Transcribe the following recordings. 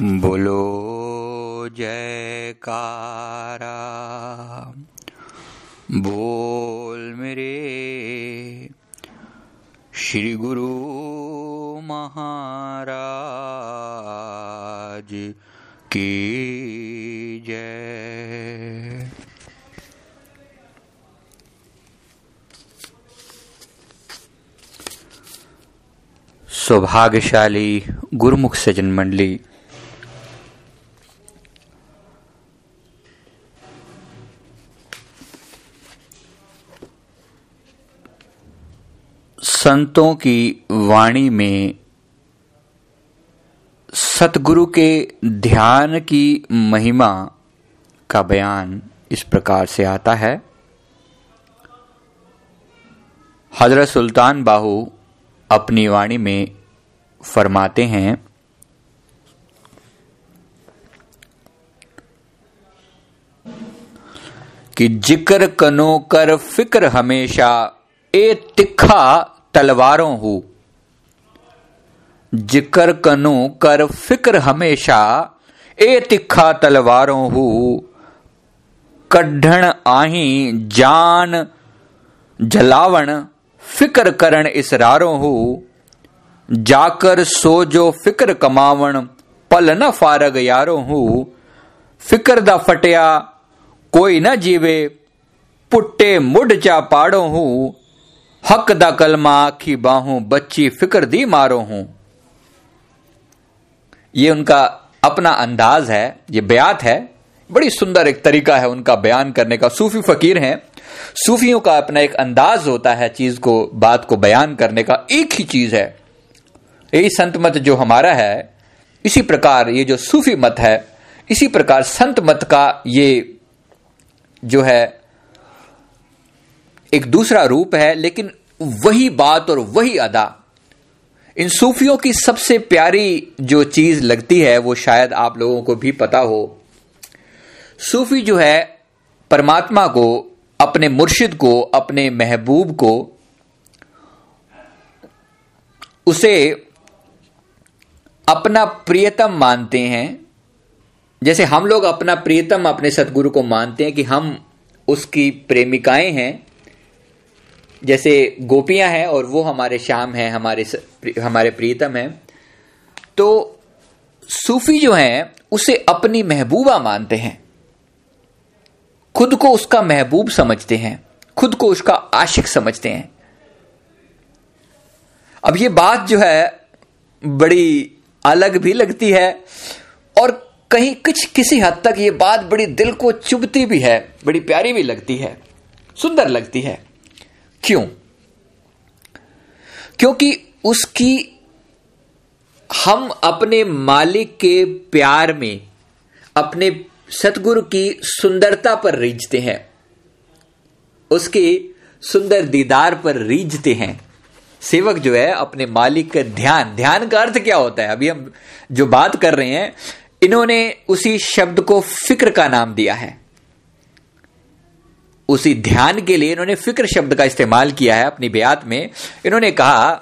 बोलो जयकारा। बोल मेरे श्री गुरु महाराज की जय। सौभाग्यशाली गुरुमुख सज्जन मंडली संतों की वाणी में सतगुरु के ध्यान की महिमा का बयान इस प्रकार से आता है। हज़रत सुल्तान बाहू अपनी वाणी में फरमाते हैं, कि ज़िक्र कनो कर फ़िक्र हमेशा, ए तिखा तलवारों हूँ। ज़िक्र कनो कर फ़िक्र हमेशा, ए तिखा तलवारों हूँ। कढ़ण आही जान जलावण फ़िक्र करण इसरारों हूँ। जाकर सो जो फ़िक्र कमावण पल न फारग यारो हूँ। फ़िक्र दा फटिया, कोई न जीवे, पुट्टे मुड जा पाड़ो हूँ। हक दा कलमा आखी बाहू बच्ची फ़िक्र दी मारो हूँ। ये उनका अपना अंदाज है, ये बयात है। बड़ी सुंदर एक तरीका है उनका बयान करने का। सूफी फकीर हैं। सूफियों का अपना एक अंदाज होता है चीज़ को, बात को बयान करने का। एक ही चीज़ है। यही संत मत जो हमारा है, इसी प्रकार ये जो सूफी मत है, इसी प्रकार संत मत का ये जो है एक दूसरा रूप है, लेकिन वही बात और वही अदा। इन सूफियों की सबसे प्यारी जो चीज़ लगती है, वो शायद आप लोगों को भी पता हो। सूफी जो है, परमात्मा को, अपने मुर्शिद को, अपने महबूब को, उसे अपना प्रियतम मानते हैं। जैसे हम लोग अपना प्रियतम अपने सदगुरु को मानते हैं कि हम उसकी प्रेमिकाएँ हैं जैसे गोपियाँ हैं और वो हमारे श्याम हैं, हमारे हमारे प्रियतम हैं तो सूफी जो हैं, उसे अपनी महबूबा मानते हैं। खुद को उसका महबूब समझते हैं, खुद को उसका आशिक समझते हैं। अब ये बात जो है, बड़ी अलग भी लगती है और कहीं कुछ किसी हद तक ये बात बड़ी दिल को चुभती भी है, बड़ी प्यारी भी लगती है, सुंदर लगती है। क्यों? क्योंकि उसकी हम अपने मालिक के प्यार में, अपने सतगुरु की सुंदरता पर रीझते हैं, उसके सुंदर दीदार पर रीझते हैं। सेवक जो है, अपने मालिक का ध्यान ध्यान का अर्थ क्या होता है? अभी हम जो बात कर रहे हैं, इन्होंने उसी शब्द को फ़िक्र का नाम दिया है। उसी ध्यान के लिए इन्होंने फ़िक्र शब्द का इस्तेमाल किया है अपनी ब्यात में। इन्होंने कहा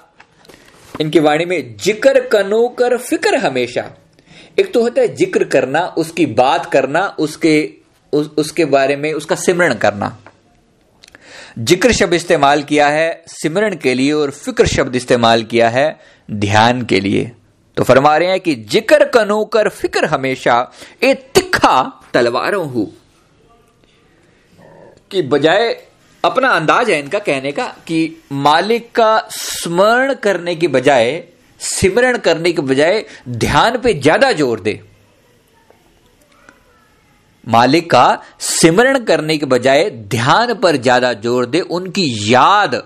इनकी वाणी में ज़िक्र कनो कर फ़िक्र हमेशा। एक तो होता है ज़िक्र करना उसकी बात करना उसके उस, उसके बारे में उसका सिमरण करना। ज़िक्र शब्द इस्तेमाल किया है सिमरण के लिए और फ़िक्र शब्द इस्तेमाल किया है ध्यान के लिए। तो फरमा रहे हैं कि ज़िक्र कनो कर फ़िक्र हमेशा ए तिखा तलवारों हूँ। कि बजाय अपना अंदाज है इनका कहने का कि मालिक का स्मरण करने की बजाय सिमरण करने के बजाय ध्यान पे ज़्यादा ज़ोर दे। मालिक का सिमरण करने के बजाय ध्यान पर ज़्यादा ज़ोर दे, उनकी याद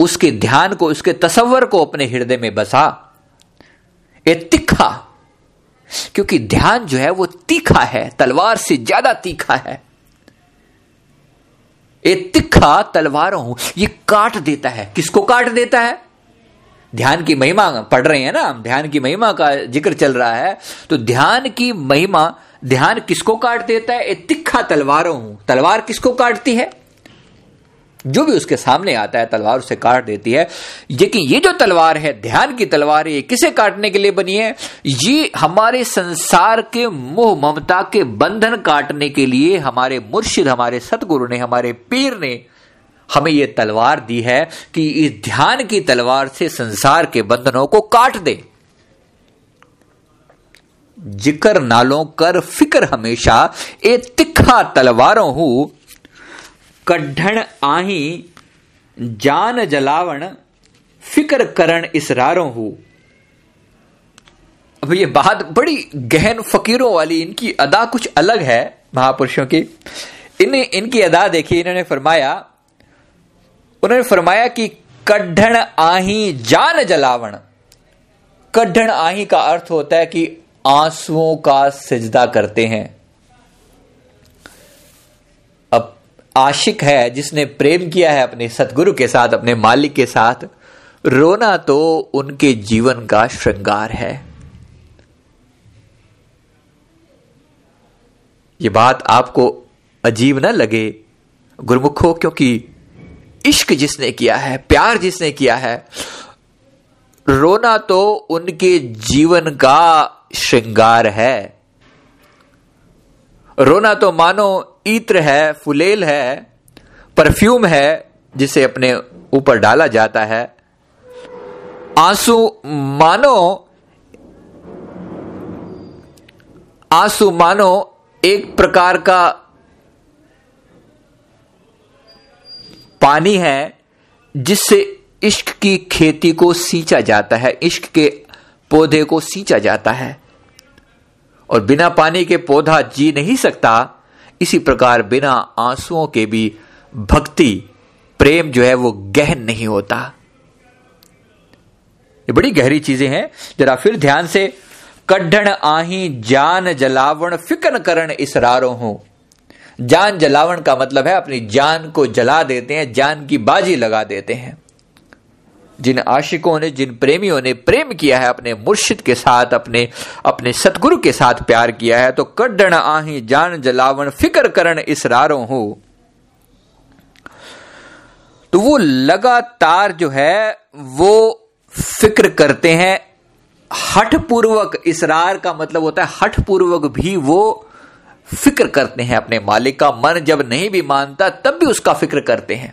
उसके ध्यान को, उसके तस्वर को अपने हृदय में बसा। ये तीखा, क्योंकि ध्यान जो है वो तीखा है, तलवार से ज़्यादा तीखा है। ये तिखा तलवारों ये काट देता है। किसको काट देता है? ध्यान की महिमा पढ़ रहे हैं ना हम, ध्यान की महिमा का ज़िक्र चल रहा है। तो ध्यान की महिमा, ध्यान किसको काट देता है? तिखा तलवारों हूँ। तलवार किसको काटती है? जो भी उसके सामने आता है, तलवार उसे काट देती है। लेकिन ये जो तलवार है, ध्यान की तलवार है, ये किसे काटने के लिए बनी है? ये हमारे संसार के मोह, ममता के बंधन काटने के लिए हमारे मुर्शिद, हमारे सतगुरु ने, हमारे पीर ने हमें यह तलवार दी है कि इस ध्यान की तलवार से संसार के बंधनों को काट दे। ज़िक्र नालों कर फ़िक्र हमेशा, ए तिखा तलवारों हूँ कढ़ण आही, जान जलावण, फ़िक्र करण इसरारों हूँ। अब ये बात बड़ी गहन फकीरों वाली, इनकी अदा कुछ अलग है महापुरुषों की। इन्हें इनकी अदा देखी इन्होंने फरमाया, उन्होंने फरमाया कि कढ़ण आही, जान जलावण। कढ़ण आही का अर्थ होता है कि आंसुओं का सिजदा करते हैं अब आशिक है, जिसने प्रेम किया है अपने सतगुरु के साथ, अपने मालिक के साथ, रोना तो उनके जीवन का श्रृंगार है। ये बात आपको अजीब ना लगे, गुरुमुखो, क्योंकि इश्क जिसने किया है, प्यार जिसने किया है, रोना तो उनके जीवन का श्रृंगार है। रोना तो मानो इत्र है, फुलेल है, परफ्यूम है, जिसे अपने ऊपर डाला जाता है। आँसू मानो आँसू मानो एक प्रकार का पानी है, जिससे इश्क की खेती को सींचा जाता है, इश्क के पौधे को सींचा जाता है। और बिना पानी के पौधा जी नहीं सकता इसी प्रकार बिना आंसुओं के भी भक्ति, प्रेम जो है वो गहन नहीं होता। ये बड़ी गहरी चीज़ें हैं। जरा फिर ध्यान से, कढ़ण आही जान जलावण फिकन करण इसरारो हूँ। जान जलावण का मतलब है अपनी जान को जला देते हैं, जान की बाजी लगा देते हैं। जिन आशिकों ने, जिन प्रेमियों ने प्रेम किया है, अपने मुर्शिद के साथ, अपने अपने सतगुरु के साथ प्यार किया है तो कड्डण आही जान जलावन फ़िक्र करण इसरारों हो। तो वो लगातार जो है, वो फ़िक्र करते हैं। हठ पूर्वक इसरार का मतलब होता है हठ पूर्वक भी वो फ़िक्र करते हैं अपने मालिक का। मन जब नहीं भी मानता, तब भी उसका फ़िक्र करते हैं।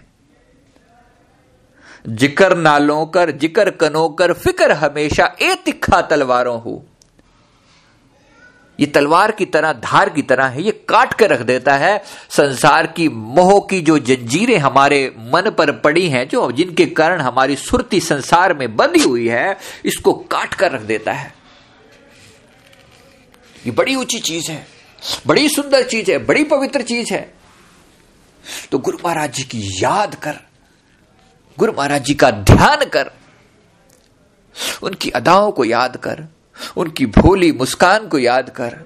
जिकर नालों कर, जिकर कनों कर, फ़िक्र हमेशा ए तिखा तलवारों हो। ये तलवार की तरह, धार की तरह है, ये काट कर रख देता है। संसार की मोह की जो जंजीरें हमारे मन पर पड़ी हैं, जो जिनके कारण हमारी सुरती संसार में बंधी हुई है, इसको काट कर रख देता है। ये बड़ी ऊँची चीज़ है, बड़ी सुंदर चीज़ है, बड़ी पवित्र चीज़ है। तो गुरु महाराज जी की याद कर गुरु महाराज जी का ध्यान कर, उनकी अदाओं को याद कर, उनकी भोली मुस्कान को याद कर,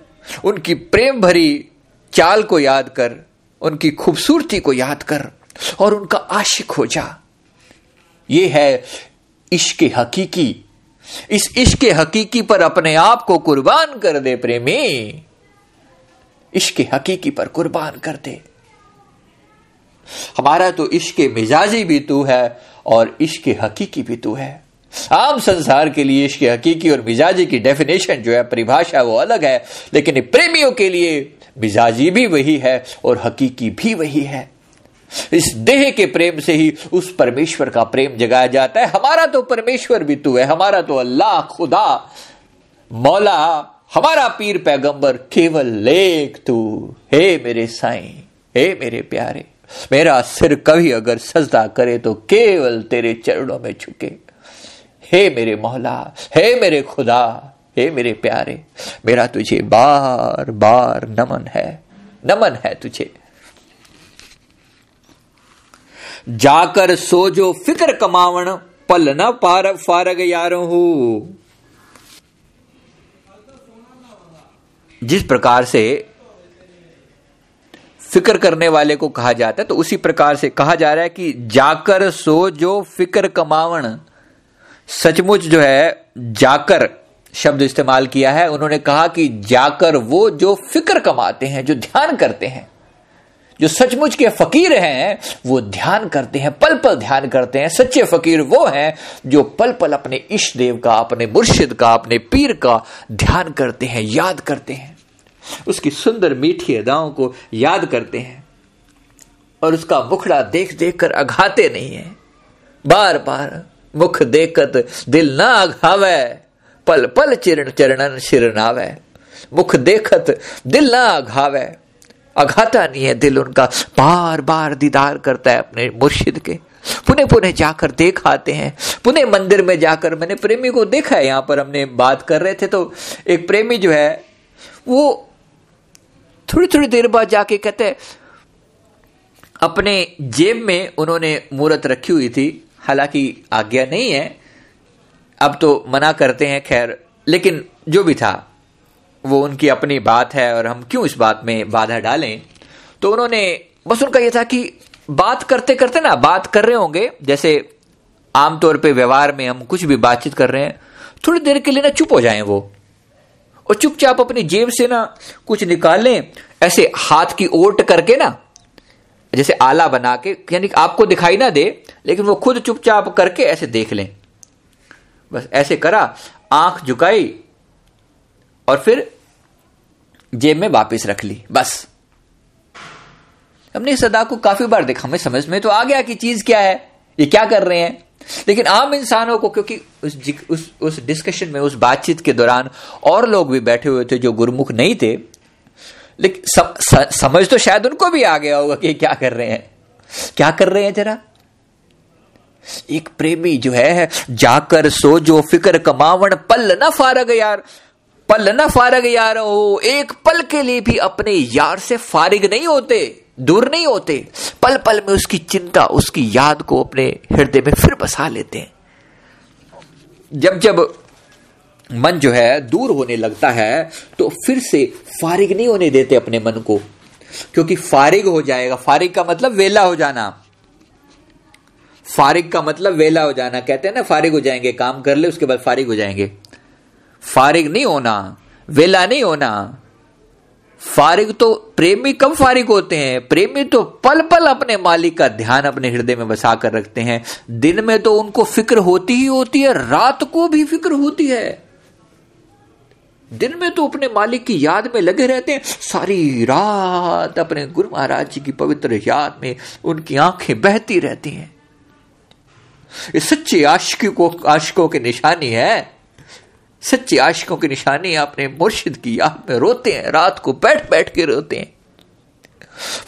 उनकी प्रेम भरी चाल को याद कर, उनकी खूबसूरती को याद कर और उनका आशिक हो जा। ये है इश्क हकीकी। इस इश्क हकीकी पर अपने आप को कुर्बान कर दे प्रेमी। इश्क हकीकी पर कुर्बान कर दे। हमारा तो इश्क मिजाजी भी तू है और इश्क हकीकी भी तू है। आम संसार के लिए इश्क हकीकी और मिजाजी की डेफिनेशन जो है, परिभाषा वो अलग है, लेकिन प्रेमियों के लिए मिजाजी भी वही है और हकीकी भी वही है। इस देह के प्रेम से ही उस परमेश्वर का प्रेम जगाया जाता है। हमारा तो परमेश्वर भी तू है, हमारा तो अल्लाह, खुदा, मौला, हमारा पीर पैगंबर, केवल लेख तू। हे मेरे साईं, हे मेरे प्यारे। मेरा सिर कभी अगर सजदा करे तो केवल तेरे चरणों में झुके। हे मेरे मौला, हे मेरे खुदा, हे मेरे प्यारे, मेरा तुझे बार बार नमन है नमन है तुझे। जाकर सो जो फ़िक्र कमावण, पल न पार, फारग यारो हूँ। जिस प्रकार से फ़िक्र करने वाले को कहा जाता है। तो उसी प्रकार से कहा जा रहा है कि जाकर सो जो फ़िक्र कमावण। सचमुच जो है, जाकर शब्द इस्तेमाल किया है। उन्होंने कहा कि जाकर वो जो फ़िक्र कमाते हैं, जो ध्यान करते हैं, जो सचमुच के फकीर हैं, वो ध्यान करते हैं पल पल ध्यान करते हैं। सच्चे फकीर वो हैं जो पल पल अपने इष्ट देव का, अपने मुर्शिद का, अपने पीर का ध्यान करते हैं, याद करते हैं। उसकी सुंदर मीठी अदाओं को याद करते हैं और उसका मुखड़ा देख देख कर अघाते नहीं है। बार बार मुख देखत दिल ना अघावे पल पल चिरण चरणन शिरनावे मुख देखत दिल ना अघावे, अघाता नहीं है दिल उनका। बार बार दीदार करता है अपने मुर्शिद के। पुनः पुनः जाकर देख आते हैं। पुनः मंदिर में जाकर मैंने प्रेमी को देखा है। यहाँ पर हमने बात कर रहे थे तो एक प्रेमी जो है, वो थोड़ी थोड़ी देर बाद जाके कहते अपने जेब में उन्होंने मूर्त रखी हुई थी, हालाँकि आज्ञा नहीं है, अब तो मना करते हैं, खैर, लेकिन जो भी था, वो उनकी अपनी बात है और हम क्यों इस बात में बाधा डालें? तो उन्होंने, बस उनका यह था कि बात करते करते ना, बात कर रहे होंगे, जैसे आमतौर पे व्यवहार में हम कुछ भी बातचीत कर रहे हैं, थोड़ी देर के लिए ना चुप हो जाएँ वो। और चुपचाप अपनी जेब से ना कुछ निकाल लें ऐसे हाथ की ओट करके ना, जैसे आला बना के, यानी आपको दिखाई ना दे, लेकिन वो खुद चुपचाप करके ऐसे देख लें। बस ऐसे करा, आँख झुकाई, और फिर जेब में वापस रख ली, बस। हमने इस अदा को काफ़ी बार देखा, हमें समझ में तो आ गया कि चीज़ क्या है, ये क्या कर रहे हैं। लेकिन आम इंसानों को क्योंकि उस उस उस डिस्कशन में उस बातचीत के दौरान और लोग भी बैठे हुए थे जो गुरुमुख नहीं थे लेकिन सम, स, समझ तो शायद उनको भी आ गया होगा कि क्या कर रहे हैं। क्या कर रहे हैं जरा? एक प्रेमी जो है जाकर सो जो फ़िक्र कमावण पल न फारग यार पल न फारग यार हो एक पल के लिए भी अपने यार से फारिग नहीं होते। दूर नहीं होते। पल पल में उसकी चिंता, उसकी याद को अपने हृदय में फिर बसा लेते हैं। जब जब मन जो है दूर होने लगता है तो फिर से फारिग नहीं होने देते अपने मन को। क्योंकि फारिग हो जाएगा। फारिग का मतलब वेला हो जाना। फारिग का मतलब वेला हो जाना। कहते हैं ना, फारिग हो जाएँगे, काम कर ले, उसके बाद फारिग हो जाएँगे। फारिग नहीं होना, वेला नहीं होना। फारिग तो प्रेमी कब फारिग होते हैं। प्रेमी तो पल पल अपने मालिक का ध्यान अपने हृदय में बसा कर रखते हैं। दिन में तो उनको फ़िक्र होती ही होती है, रात को भी फ़िक्र होती है। दिन में तो अपने मालिक की याद में लगे रहते हैं। सारी रात अपने गुरु महाराज जी की पवित्र याद में उनकी आँखें बहती रहती हैं। ये सच्चे आशिकी आशिकों की निशानी है। सच्चे आशिकों की निशानी अपने मुर्शिद की याद में रोते हैं, रात को बैठ बैठ के रोते हैं।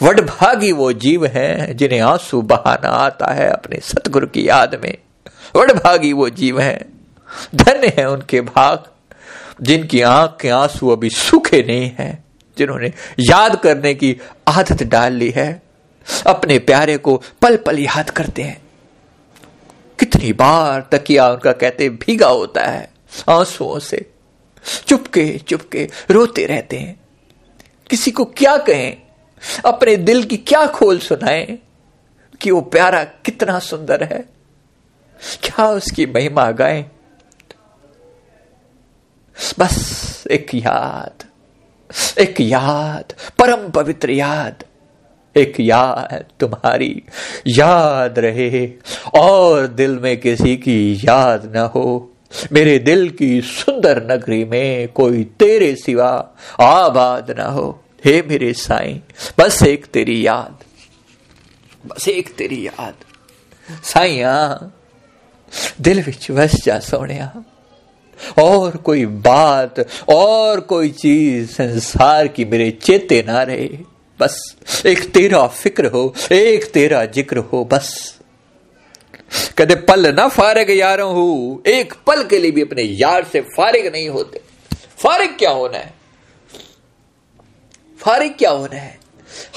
वडभागी वो जीव है जिन्हें आँसू बहाना आता है अपने सतगुरु की याद में। वडभागी वो जीव है, धन्य है उनके भाग, जिनकी आँख के आँसू अभी सूखे नहीं है, जिन्होंने याद करने की आदत डाल ली है। अपने प्यारे को पल पल याद करते हैं। कितनी बार तकिया उनका कहते भीगा होता है। आंसुओं से। चुपके चुपके रोते रहते हैं। किसी को क्या कहें? अपने दिल की क्या खोल सुनाएँ कि वो प्यारा कितना सुंदर है। क्या उसकी महिमा गाएँ? बस एक याद एक याद, परम पवित्र याद, एक याद तुम्हारी याद रहे और दिल में किसी की याद ना हो। मेरे दिल की सुंदर नगरी में कोई तेरे सिवा आबाद ना हो। हे मेरे साईं, बस एक तेरी याद, बस एक तेरी याद। साइया दिल विच बस जा सोने और कोई बात, और कोई चीज़ संसार की मेरे चेते ना रहे। बस एक तेरा फ़िक्र हो, एक तेरा ज़िक्र हो, बस। कदे पल ना फारग यार हूँ, एक पल के लिए भी अपने यार से फारिग नहीं होते। फारिग क्या होना है? फारिग क्या होना है?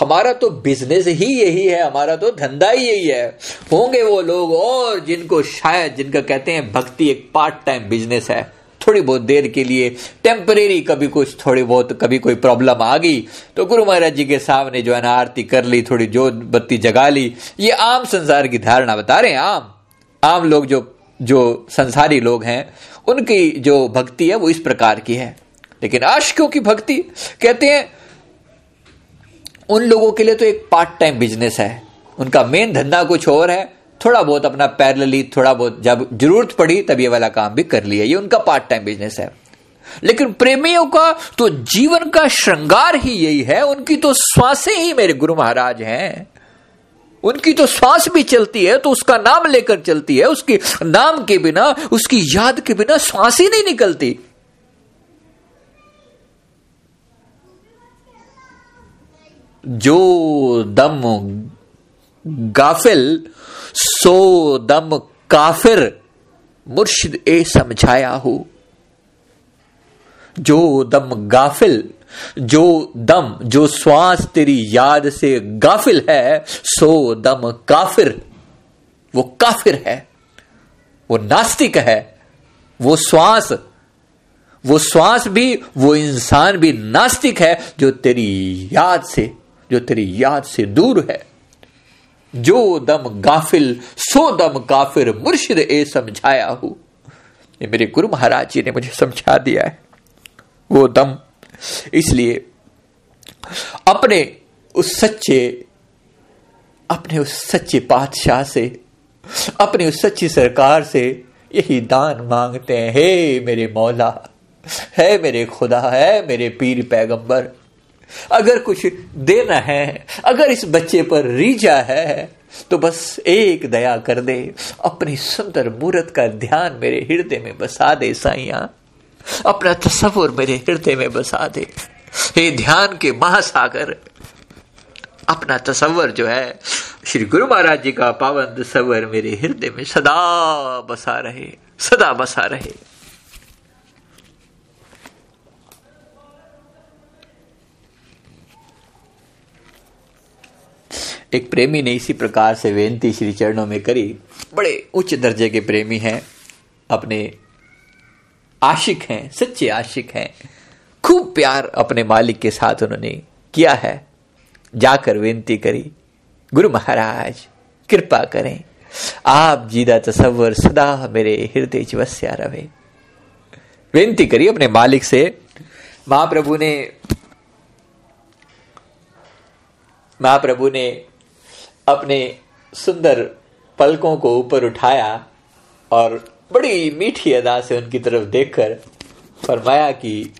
हमारा तो बिज़नेस ही यही है, हमारा तो धंधा ही यही है। होंगे वो लोग और जिनको शायद, जिनका कहते हैं, भक्ति एक पार्ट टाइम बिज़नेस है। थोड़ी बहुत देर के लिए टेम्परेरी कभी कुछ, थोड़ी बहुत कभी कोई प्रॉब्लम आ गई तो गुरु महाराज जी के सामने जो है ना आरती कर ली, थोड़ी जोत बत्ती जगा ली। ये आम संसार की धारणा बता रहे हैं, आम। आम लोग जो जो संसारी लोग हैं, उनकी जो भक्ति है वो इस प्रकार की है। लेकिन आशिकों की भक्ति, कहते हैं, उन लोगों के लिए तो एक पार्ट टाइम बिज़नेस है। उनका मेन धंधा कुछ और है। थोड़ा बहुत अपना पैरलली थोड़ा बहुत जब ज़रूरत पड़ी तब ये वाला काम भी कर लिया। ये उनका पार्ट टाइम बिज़नेस है। लेकिन प्रेमियों का तो जीवन का श्रृंगार ही यही है, उनकी तो श्वासें ही मेरे गुरु महाराज हैं। उनकी तो श्वास भी चलती है तो उसका नाम लेकर चलती है। उसके नाम के बिना, उसकी याद के बिना श्वास ही नहीं निकलती। जो दम, गाफिल सो दम काफिर मुर्शिद ए समझाया हो। जो दम गाफिल, जो दम, जो श्वास तेरी याद से गाफिल है, सो दम काफिर। वो काफिर है, वो नास्तिक है, वो श्वास वो श्वास भी, वो इंसान भी नास्तिक है, जो तेरी याद से, जो तेरी याद से दूर है। जो दम गाफिल, सो दम काफिर मुर्शिद ए समझाया हूँ। ये मेरे गुरु महाराज जी ने मुझे समझा दिया है। वो दम, इसलिए अपने उस सच्चे, अपने उस सच्चे बादशाह से, अपनी उस सच्ची सरकार से यही दान मांगते हैं, हे मेरे मौला, है मेरे खुदा, है मेरे पीर पैगंबर अगर कुछ देना है, अगर इस बच्चे पर रीजा है तो बस एक दया कर दे, अपनी सुंदर मूर्त का ध्यान मेरे हृदय में बसा दे साइया अपना तस्वुर मेरे हृदय में बसा दे। हे ध्यान के महासागर, अपना तस्वर जो है, श्री गुरु महाराज जी का पावन तस्वर मेरे हृदय में सदा बसा रहे, सदा बसा रहे। एक प्रेमी ने इसी प्रकार से बेनती श्री चरणों में करी। बड़े उच्च दर्जे के प्रेमी हैं, अपने आशिक हैं, सच्चे आशिक हैं। खूब प्यार अपने मालिक के साथ उन्होंने किया है। जाकर विनती करी, गुरु महाराज, कृपा करें, आप जीदा तस्वर सदा मेरे हृदय चवस्या रहे। विनती करी अपने मालिक से। महाप्रभु ने महाप्रभु ने अपने सुंदर पलकों को ऊपर उठाया और बड़ी मीठी अदा से उनकी तरफ़ देखकर फरमाया कि,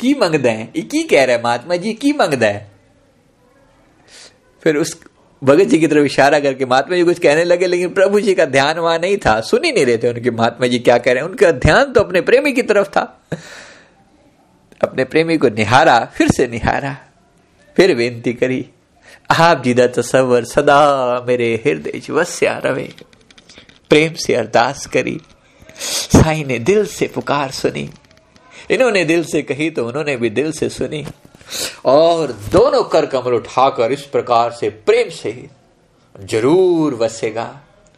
की मंगद है ये की कह रहे महात्मा जी? की मंगद है फिर उस भगत जी की तरफ़ इशारा करके महात्मा जी कुछ कहने लगे, लेकिन प्रभु जी का ध्यान वहाँ नहीं था, सुन ही नहीं रहे थे उनके महात्मा जी क्या कह रहे हैं। उनका ध्यान तो अपने प्रेमी की तरफ़ था। अपने प्रेमी को निहारा, फिर से निहारा, फिर बेनती करी। आप जी का तस्वर सदा मेरे हृदय वस्या रवे। प्रेम से अरदास करी साई ने दिल से पुकार सुनी। इन्होंने दिल से कही तो उन्होंने भी दिल से सुनी। और दोनों कर कमल उठाकर इस प्रकार से प्रेम से ज़रूर वसेगा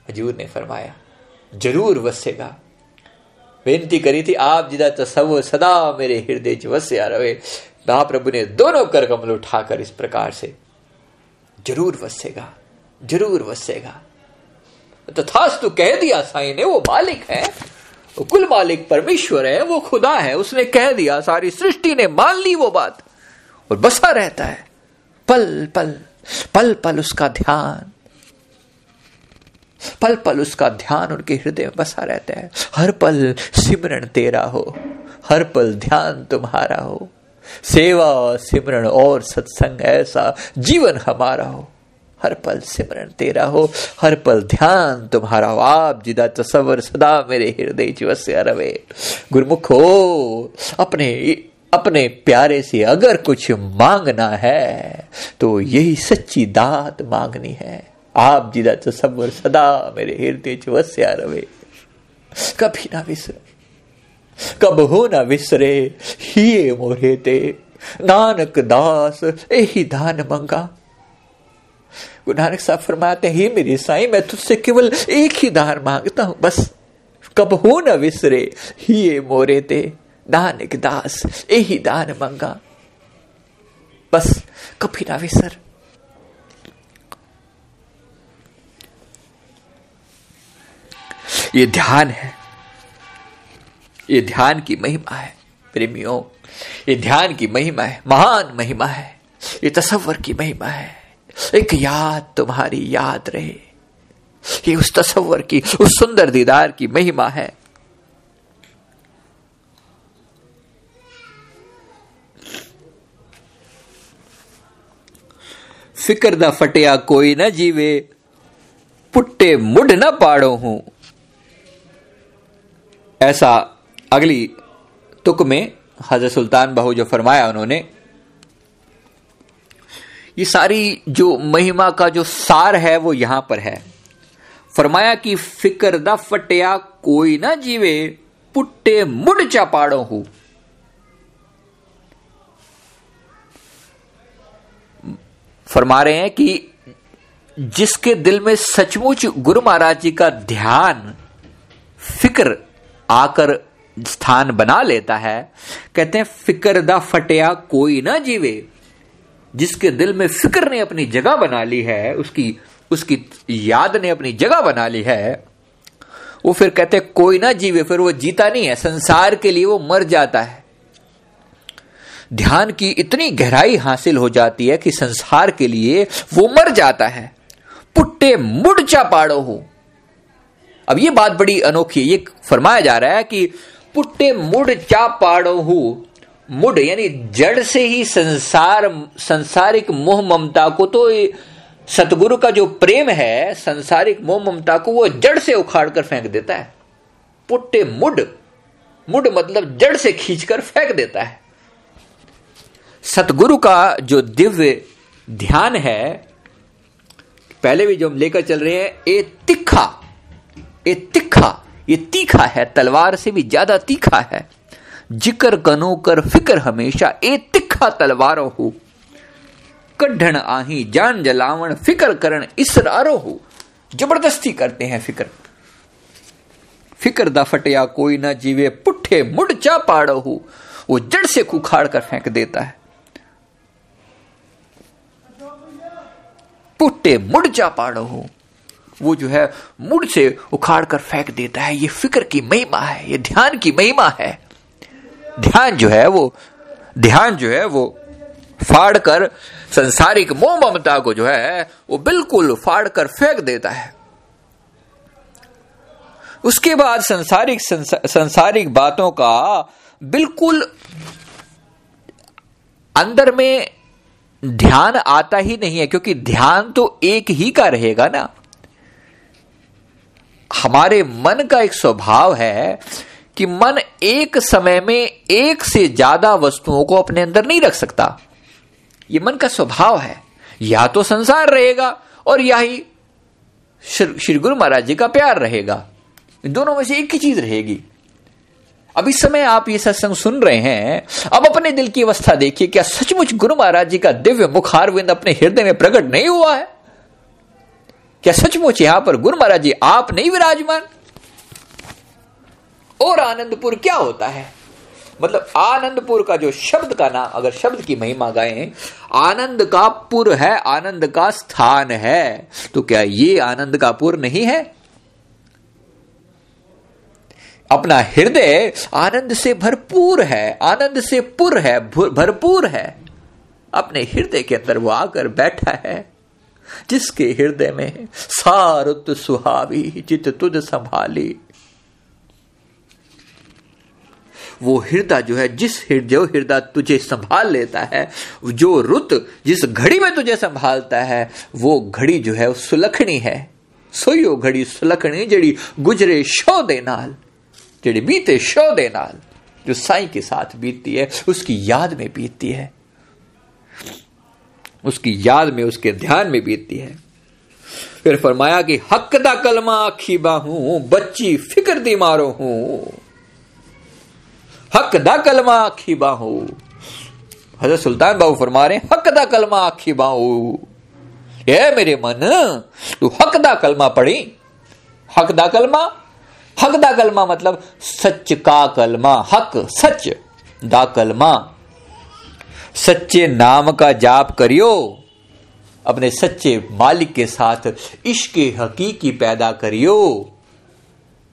हजूर ने फरमाया। ज़रूर वसेगा बेनती करी थी, आप जिदा तस्व सदा मेरे हृदय च वस्या रहे महाप्रभु ने दोनों कर कमल उठाकर इस प्रकार से ज़रूर वसेगा ज़रूर वसेगा। तथास्तु कह दिया, साई ने, वो मालिक है, वो कुल मालिक परमेश्वर है, वो खुदा है, उसने कह दिया, सारी सृष्टि ने मान ली वो बात, और बसा रहता है, पल पल पल पल उसका ध्यान, पल पल उसका ध्यान उनके हृदय में बसा रहता है, हर पल सिमरण तेरा हो, हर पल ध्यान तुम्हारा हो। सेवा सिमरण और सत्संग ऐसा जीवन हमारा हो। हर पल सिमरण तेरा हो। हर पल ध्यान तुम्हारा हो। आप जिदा तस्वर सदा मेरे हृदय जीवस्य रवे गुरमुख हो अपने अपने प्यारे से अगर कुछ मांगना है तो यही सच्ची दात मांगनी है। आप जिदा तस्वर सदा मेरे हृदय जीवस्य रवे कभी ना विसरे। कब हो ना विसरे। ही मोरे ते। नानक दास यही दान मंगा। गुरु नानक साहब फरमाते, ही मेरी साई, मैं तुझसे केवल एक ही दान माँगता हूँ, बस कब हो न विसरे ही मोरे ते। नानक दास यही दान मंगा। बस कभी ना विसर। ये ध्यान है, ये ध्यान की महिमा है। प्रेमियों, ये ध्यान की महिमा है, महान महिमा है, ये तस्वर की महिमा है, एक याद तुम्हारी याद रहे। ये उस तसव्वर की, उस सुंदर दीदार की महिमा है। फ़िक्र द फटिया कोई न जीवे, पुट्टे मुड न पाड़ो हूँ। ऐसा अगली तुक में हज़रत सुल्तान बहु जो फरमाया उन्होंने, ये सारी जो महिमा का जो सार है वो यहाँ पर है। फरमाया कि फ़िक्र द फटिया कोई ना जीवे, पुट्टे मुड चापाड़ो हूँ। फरमा रहे हैं कि जिसके दिल में सचमुच गुरु महाराज जी का ध्यान, फ़िक्र आकर स्थान बना लेता है। कहते हैं, फ़िक्र दा फटिया कोई ना जीवे। जिसके दिल में फ़िक्र ने अपनी जगह बना ली है, उसकी उसकी याद ने अपनी जगह बना ली है, वो फिर कहते कोई ना जीवे, फिर वो जीता नहीं है। संसार के लिए वो मर जाता है। ध्यान की इतनी गहराई हासिल हो जाती है कि संसार के लिए वो मर जाता है। पुट्टे मुड़चा पाड़ो हो। अब ये बात बड़ी अनोखी ये फरमाया जा रहा है कि पुट्टे मुड़ चा पाड़ो हूँ? मुड यानी जड़ से ही संसार, संसारिक मोह ममता को तो सतगुरु का जो प्रेम है, संसारिक मोह ममता को वो जड़ से उखाड़ कर फेंक देता है। पुट्टे मुड मुड मतलब जड़ से खींचकर फेंक देता है। सतगुरु का जो दिव्य ध्यान है, पहले भी जो हम लेकर चल रहे हैं, ए तिखा ए तिखा। ये तीखा है, तलवार से भी ज़्यादा तीखा है। ज़िक्र कनो कर फ़िक्र हमेशा, ए तिखा तलवारों हो। कढ़ण आही जान जलावण, फ़िक्र करण इसरारो हो। ज़बरदस्ती करते हैं फ़िक्र। फ़िक्र दा फटिया कोई ना जीवे, पुठे मुड़ चा पाड़ो हो। वो जड़ से कुखाड़ कर फेंक देता है। पुट्टे मुड़ जा पाड़ो हो। वो जो है मुड़ से उखाड़ कर फेंक देता है। ये फ़िक्र की महिमा है, ये ध्यान की महिमा है। ध्यान जो है वो, ध्यान जो है वो फाड़ कर संसारिक मोह ममता को जो है, वो बिल्कुल फाड़ कर फेंक देता है। उसके बाद संसारिक संसारिक बातों का बिल्कुल अंदर में ध्यान आता ही नहीं है, क्योंकि ध्यान तो एक ही का रहेगा ना। हमारे मन का एक स्वभाव है कि मन एक समय में एक से ज़्यादा वस्तुओं को अपने अंदर नहीं रख सकता। ये मन का स्वभाव है। या तो संसार रहेगा और या ही श्री गुरु महाराज जी का प्यार रहेगा। इन दोनों में से एक ही चीज़ रहेगी। अब इस समय आप ये सत्संग सुन रहे हैं, अब अपने दिल की अवस्था देखिए, क्या सचमुच गुरु महाराज जी का दिव्य मुखारविंद अपने हृदय में प्रकट नहीं हुआ है? क्या सचमुच यहाँ पर गुरु महाराज जी आप नहीं विराजमान? और आनंदपुर क्या होता है? मतलब आनंदपुर का जो शब्द का नाम, अगर शब्द की महिमा गाए, आनंद का पुर है, आनंद का स्थान है। तो क्या ये आनंद का पुर नहीं है? अपना हृदय आनंद से भरपूर है, आनंद से पुर है भरपूर है। अपने हृदय के अंदर वो आकर बैठा है। जिसके हृदय में सारुत सुहावी चित तुझ संभाली। वो हृदय जो है, जिस हृदय हृदय तुझे संभाल लेता है, जो रुत जिस घड़ी में तुझे संभालता है, वो घड़ी जो है सुलखनी है। सोयो घड़ी, सुलखनी जड़ी गुजरे शो दे नाल, जड़ी बीते शो दे नाल, जो साई के साथ बीतती है, उसकी याद में बीतती है। उसकी याद में, उसके ध्यान में बीतती है। फिर फरमाया कि, हक दा कलमा आखी बाहू बच्ची फ़िक्र दी मारो हूँ। हक दा कलमा आखी बाहू हज़रत सुल्तान बाबू फरमा रहे हक दा कलमा आखी बाहू ये मेरे मन, तू हक दा कलमा पढ़ी। हक दा कलमा? हक दा कलमा मतलब सच का कलमा, हक, सच दा कलमा। सच्चे नाम का जाप करियो। अपने सच्चे मालिक के साथ इश्क हकीकी पैदा करियो।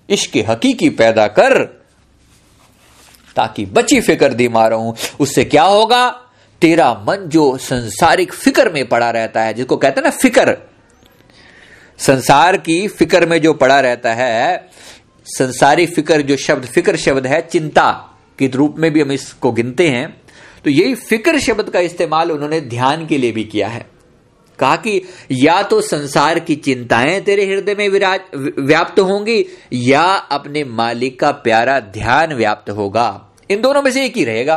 इश्क हकीकी पैदा कर, ताकि बची फ़िक्र दी मारो उससे क्या होगा? तेरा मन जो संसारिक फ़िक्र में पड़ा रहता है, जिसको कहते हैं ना फ़िक्र। संसार की फ़िक्र में जो पड़ा रहता है, संसारी फ़िक्र जो शब्द, फ़िक्र शब्द है चिंता के रूप में भी हम इसको गिनते हैं। तो यही फ़िक्र शब्द का इस्तेमाल उन्होंने ध्यान के लिए भी किया है। कहा कि या तो संसार की चिंताएँ तेरे हृदय में विराज, व्याप्त होंगी, या अपने मालिक का प्यारा ध्यान व्याप्त होगा। इन दोनों में से एक ही रहेगा।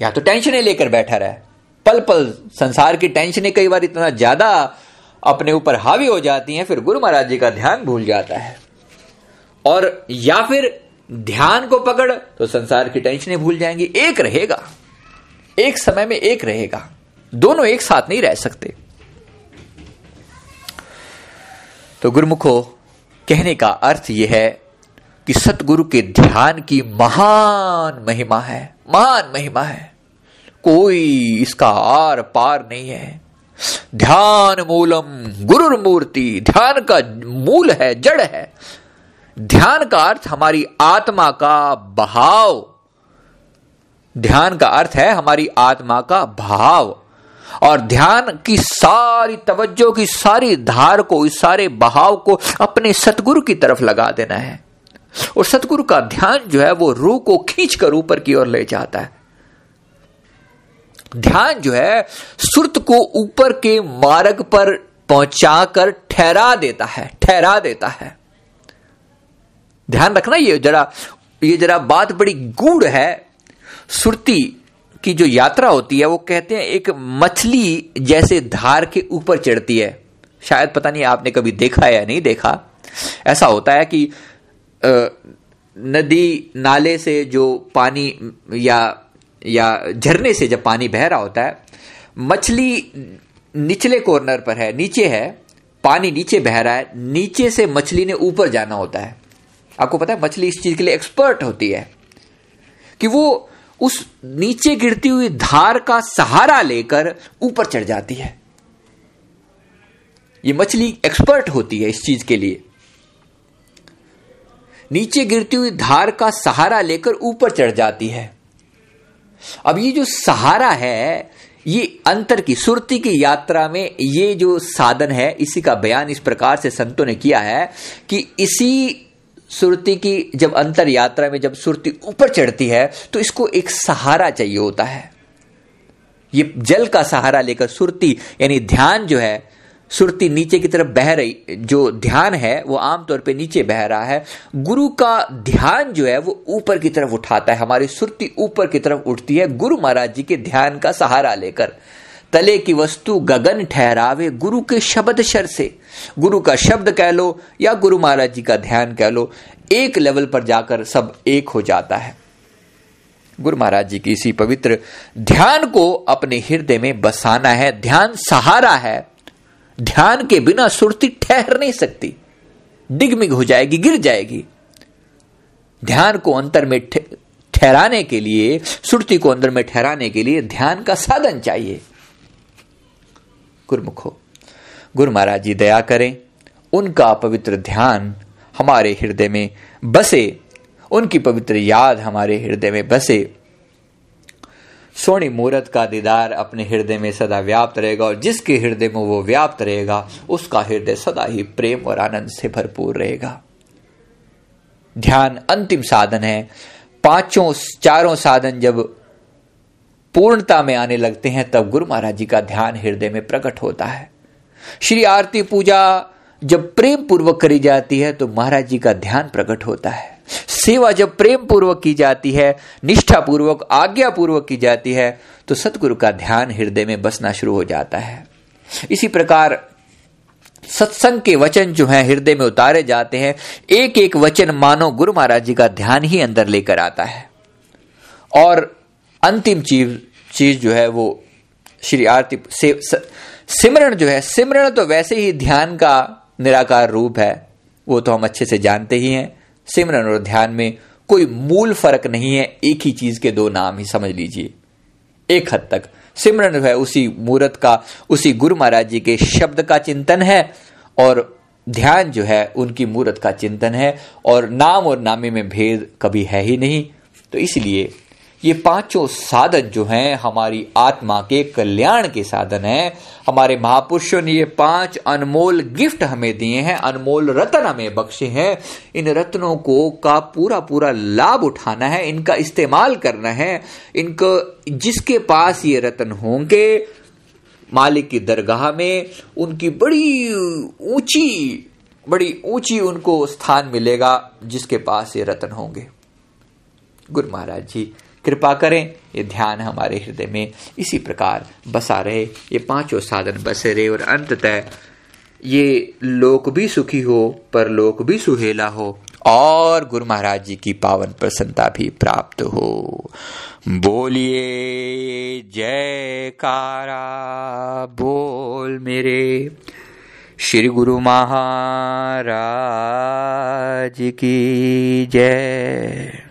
या तो टेंशनें लेकर बैठा रहे। पल पल संसार की टेंशनें कई बार इतना ज़्यादा अपने ऊपर हावी हो जाती हैं, फिर गुरु महाराज जी का ध्यान भूल जाता है। और या फिर ध्यान को पकड़ तो संसार की टेंशनें भूल जाएँगी। एक रहेगा। एक समय में एक रहेगा। दोनों एक साथ नहीं रह सकते। तो गुरुमुखो, कहने का अर्थ यह है कि सतगुरु के ध्यान की महान महिमा है। महान महिमा है। कोई इसका आर पार नहीं है। ध्यान मूलम गुरुर मूर्ति ध्यान का मूल है, जड़ है। ध्यान का अर्थ हमारी आत्मा का बहाव। ध्यान का अर्थ है हमारी आत्मा का भाव और ध्यान की सारी तवज्जो, की सारी धार को, इस सारे बहाव को अपने सतगुरु की तरफ़ लगा देना है। और सतगुरु का ध्यान जो है वो रूह को खींचकर ऊपर की ओर ले जाता है। ध्यान जो है सुरत को ऊपर के मार्ग पर पहुंचाकर ठहरा देता है, ठहरा देता है। ध्यान रखना, ये जरा ये जरा बात बड़ी गूढ़ है। सुरती की जो यात्रा होती है, वो कहते हैं, एक मछली जैसे धार के ऊपर चढ़ती है। शायद पता नहीं आपने कभी देखा या नहीं देखा। ऐसा होता है कि नदी नाले से जो पानी या या झरने से जब पानी बह रहा होता है, मछली निचले कॉर्नर पर है, नीचे है, पानी नीचे बह रहा है, नीचे से मछली ने ऊपर जाना होता है। आपको पता है, मछली इस चीज़ के लिए एक्सपर्ट होती है कि वो उस नीचे गिरती हुई धार का सहारा लेकर ऊपर चढ़ जाती है। ये मछली एक्सपर्ट होती है इस चीज़ के लिए। नीचे गिरती हुई धार का सहारा लेकर ऊपर चढ़ जाती है। अब ये जो सहारा है, ये अंतर की, सुरती की यात्रा में ये जो साधन है, इसी का बयान इस प्रकार से संतों ने किया है कि इसी सुरती की जब अंतर यात्रा में जब सुरती ऊपर चढ़ती है तो इसको एक सहारा चाहिए होता है। ये जल का सहारा लेकर सुरती, यानी ध्यान जो है, सुरती नीचे की तरफ़ बह रही, जो ध्यान है, वो आमतौर पे नीचे बह रहा है। गुरु का ध्यान जो है, वो ऊपर की तरफ़ उठाता है। हमारी सुरती ऊपर की तरफ़ उठती है, गुरु महाराज जी के ध्यान का सहारा लेकर। तले की वस्तु गगन ठहरावे गुरु के शब्द शर से। गुरु का शब्द कह लो या गुरु महाराज जी का ध्यान कह लो, एक लेवल पर जाकर सब एक हो जाता है। गुरु महाराज जी की इसी पवित्र ध्यान को अपने हृदय में बसाना है, ध्यान सहारा है। ध्यान के बिना सुरती ठहर नहीं सकती। डिगमिग हो जाएगी, गिर जाएगी। ध्यान को अंतर में ठहराने के लिए, सुरती को अंदर में ठहराने के लिए ध्यान का साधन चाहिए। गुरुमुखो गुरु महाराज जी, दया करें। उनका पवित्र ध्यान हमारे हृदय में बसे। उनकी पवित्र याद हमारे हृदय में बसे। सोनी मूर्त का दीदार अपने हृदय में सदा व्याप्त रहेगा और जिसके हृदय में वो व्याप्त रहेगा, उसका हृदय सदा ही प्रेम और आनंद से भरपूर रहेगा। ध्यान अंतिम साधन है। पाँचों, चारों साधन जब पूर्णता में आने लगते हैं, तब गुरु महाराज जी का ध्यान हृदय में प्रकट होता है। श्री आरती पूजा जब प्रेम पूर्वक करी जाती है तो महाराज जी का ध्यान प्रकट होता है। सेवा जब प्रेम पूर्वक की जाती है निष्ठा पूर्वक आज्ञा पूर्वक की जाती है तो सतगुरु का ध्यान हृदय में बसना शुरू हो जाता है। इसी प्रकार सत्संग के वचन जो हैं, हृदय में उतारे जाते हैं। एक एक वचन मानो गुरु महाराज जी का ध्यान ही अंदर लेकर आता है। और अंतिम चीज़ चीज़ जो है वो श्री आरती से, सिमरण जो है सिमरण तो वैसे ही ध्यान का निराकार रूप है वो तो हम अच्छे से जानते ही हैं। सिमरन और ध्यान में कोई मूल फ़र्क नहीं है एक ही चीज़ के दो नाम ही समझ लीजिए। एक हद तक। सिमरन है उसी मूर्त का उसी गुरु महाराज जी के शब्द का चिंतन है और ध्यान जो है उनकी मूर्त का चिंतन है और नाम और नामे में भेद कभी है ही नहीं। तो इसलिए ये पाँचों साधन जो हैं, हमारी आत्मा के कल्याण के साधन हैं। हमारे महापुरुषों ने ये पाँच अनमोल गिफ्ट हमें दिए हैं, अनमोल रत्न हमें बख्शे हैं। इन रत्नों को का पूरा पूरा लाभ उठाना है, इनका इस्तेमाल करना है। इनको, जिसके पास ये रत्न होंगे, मालिक की दरगाह में, उनकी बड़ी ऊँची बड़ी ऊँची उनको स्थान मिलेगा, जिसके पास ये रत्न होंगे। गुरु महाराज जी कृपा करें। ये ध्यान हमारे हृदय में इसी प्रकार बसा रहे। ये पाँचों साधन बसे रहे और अंततः ये लोक भी सुखी हो पर लोक भी सुहेला हो और गुरु महाराज जी की पावन प्रसन्नता भी प्राप्त हो। बोलिए, जयकारा, बोल मेरे। श्री गुरु महाराज की जय।